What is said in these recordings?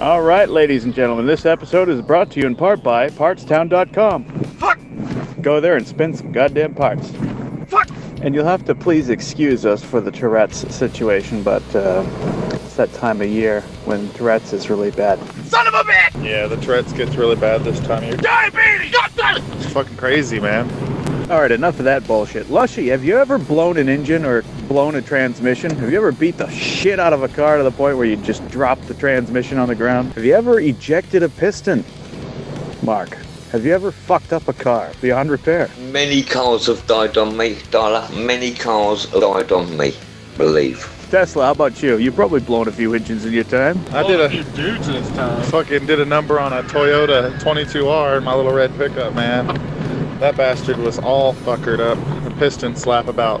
All right, ladies and gentlemen, this episode is brought to you in part by Partstown.com. Fuck! Go there and spin some goddamn parts. Fuck! And you'll have to please excuse us for the Tourette's situation, but uh, it's that time of year when Tourette's is really bad. Son of a bitch! Yeah, the Tourette's gets really bad this time of year. Diabetes! God damn it! It's fucking crazy, man. All right, enough of that bullshit. Lushy, have you ever blown an engine or blown a transmission? Have you ever beat the shit out of a car to the point where you just drop the transmission on the ground? Have you ever ejected a piston? Mark, have you ever fucked up a car beyond repair? Many cars have died on me, Darla. Many cars have died on me, believe. Tesla, how about you? You've probably blown a few engines in your time. I did a dudes this time. fucking did a number on a Toyota 22R in my little red pickup, man. That bastard was all fuckered up. The piston slap about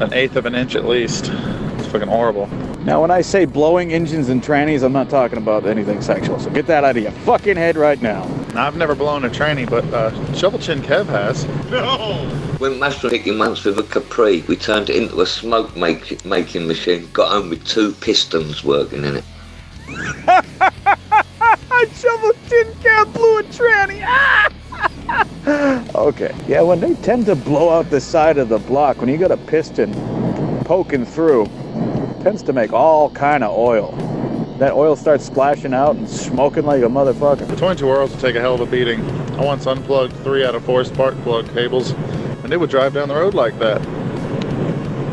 an eighth of an inch at least. It's fucking horrible. Now, when I say blowing engines and trannies, I'm not talking about anything sexual. So get that out of your fucking head right now. Now, I've never blown a tranny, but uh, Shovel Chin Kev has. No! Went master picking once with a Capri. We turned it into a smoke make- making machine. Got home with two pistons working in it. I Shovel Chin Kev blew a tranny. Okay. Yeah, when they tend to blow out the side of the block, when you got a piston poking through, tends to make all kind of oil. That oil starts splashing out and smoking like a motherfucker. The 22Rs will take a hell of a beating. I once unplugged three out of four spark plug cables, and it would drive down the road like that.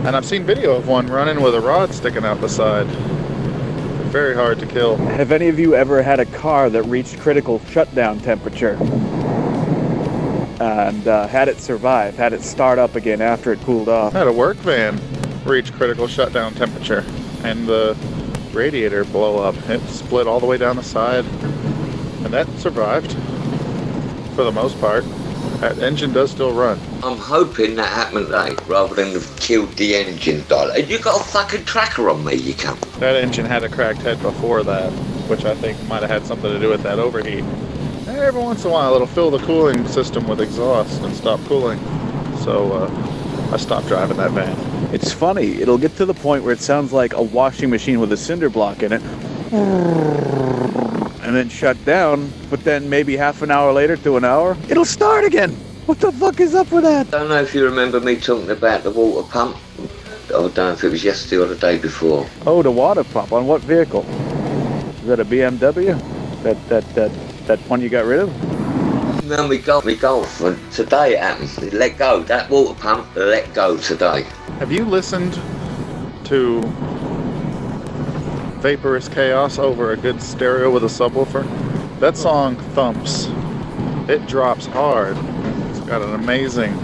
And I've seen video of one running with a rod sticking out the side. Very hard to kill. Have any of you ever had a car that reached critical shutdown temperature? And uh, had it survive, had it start up again after it cooled off? Had a work van reach critical shutdown temperature, and the radiator blow up. It split all the way down the side, and that survived for the most part. That engine does still run. I'm hoping that happened today rather than have killed the engine, Darla. You got a fucking tracker on me, you cunt. That engine had a cracked head before that, which I think might have had something to do with that overheat. And every once in a while, it'll fill the cooling system with exhaust and stop cooling. So uh, I stopped driving that van. It's funny. It'll get to the point where it sounds like a washing machine with a cinder block in it. And then shut down, but then maybe half an hour later to an hour, it'll start again. What the fuck is up with that? I don't know if you remember me talking about the water pump. I don't know if it was yesterday or the day before. Oh, the water pump. On what vehicle? Is that a BMW? That that that that one you got rid of? No, we golf, we golf, and today it happened. It let go. That water pump let go today. Have you listened to Vaporous Chaos over a good stereo with a subwoofer? That song thumps. It drops hard. It's got an amazing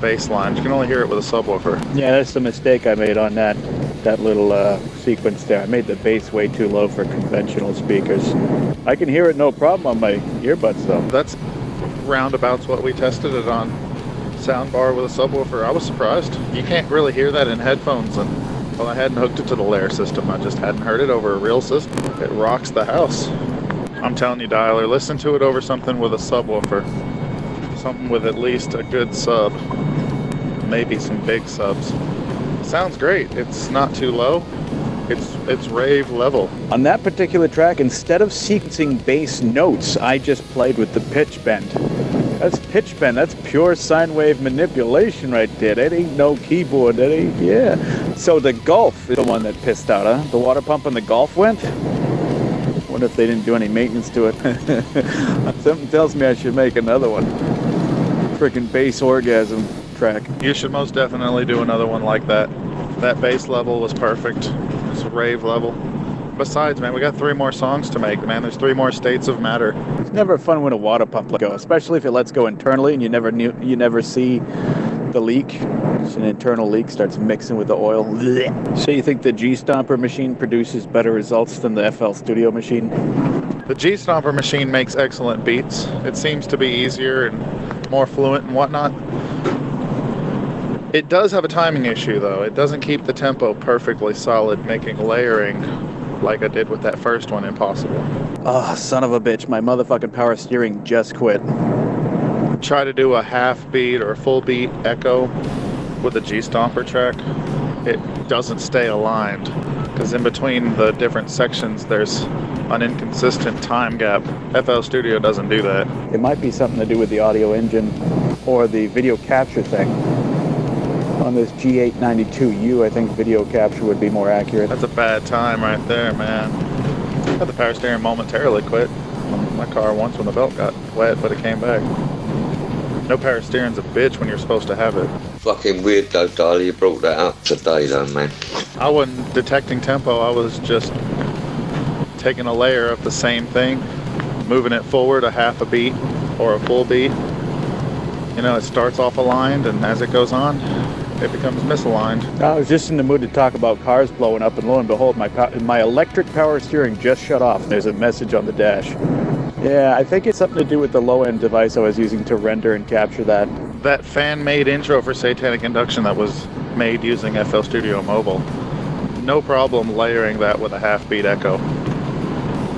bass line. You can only hear it with a subwoofer. Yeah, that's the mistake I made on that that little uh, sequence there. I made the bass way too low for conventional speakers. I can hear it no problem on my earbuds though. That's roundabouts what we tested it on. Soundbar with a subwoofer. I was surprised. You can't really hear that in headphones and well I hadn't hooked it to the layer system. I just hadn't heard it over a real system. It rocks the house. I'm telling you, Dialer, listen to it over something with a subwoofer. Something with at least a good sub. Maybe some big subs. Sounds great. It's not too low. It's it's rave level. On that particular track, instead of sequencing bass notes, I just played with the pitch bend. That's pitch bend. That's pure sine wave manipulation right there. That ain't no keyboard. That ain't, yeah. So the Golf is the one that pissed out, huh? The water pump in the Golf went? Wonder if they didn't do any maintenance to it. Something tells me I should make another one. Freaking bass orgasm track. You should most definitely do another one like that. That bass level was perfect. It's a rave level. Besides, man, we got three more songs to make, man. There's three more states of matter. It's never fun when a water pump lets go, especially if it lets go internally and you never knew, you never see the leak. It's an internal leak starts mixing with the oil. Blech. So you think the G Stomper machine produces better results than the FL Studio machine? The G Stomper machine makes excellent beats. It seems to be easier and more fluent and whatnot. It does have a timing issue, though. It doesn't keep the tempo perfectly solid, making layering like I did with that first one impossible. Oh, son of a bitch! My motherfucking power steering just quit. Try to do a half beat or a full beat echo with a G Stomper track. It doesn't stay aligned Because in between the different sections, there's an inconsistent time gap. FL Studio doesn't do that. It might be something to do with the audio engine or the video capture thing. On this G892U, I think video capture would be more accurate. That's a bad time right there, man. I Had the power steering momentarily quit on my car once when the belt got wet, but it came back. No power steering's a bitch when you're supposed to have it. Fucking weird though, Darley. You brought that up today, though, man. I wasn't detecting tempo. I was just taking a layer of the same thing, moving it forward a half a beat or a full beat. You know, it starts off aligned, and as it goes on, it becomes misaligned. I was just in the mood to talk about cars blowing up, and lo and behold, my pow- my electric power steering just shut off. There's a message on the dash. Yeah, I think it's something to do with the low-end device I was using to render and capture that. That fan-made intro for Satanic Induction that was made using FL Studio Mobile. No problem layering that with a half-beat echo.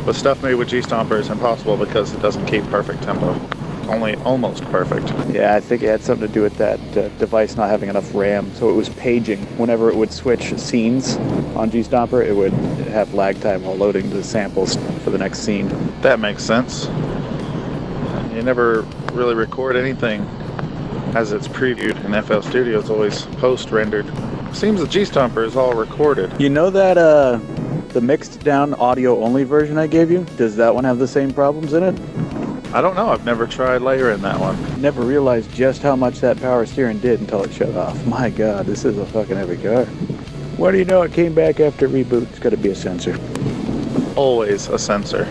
But stuff made with G Stomper is impossible because it doesn't keep perfect tempo. Only almost perfect. Yeah, I think it had something to do with that uh, device not having enough RAM, so it was paging. Whenever it would switch scenes on G Stomper, it would have lag time while loading the samples for the next scene. That makes sense. You never really record anything as it's previewed in FL Studio. It's always post-rendered. Seems the G Stomper is all recorded. You know that uh, the mixed down audio only version I gave you? Does that one have the same problems in it? I don't know. I've never tried layering that one. Never realized just how much that power steering did until it shut off. My god, this is a fucking heavy car. What do you know? It came back after reboot. It's got to be a sensor. Always a sensor.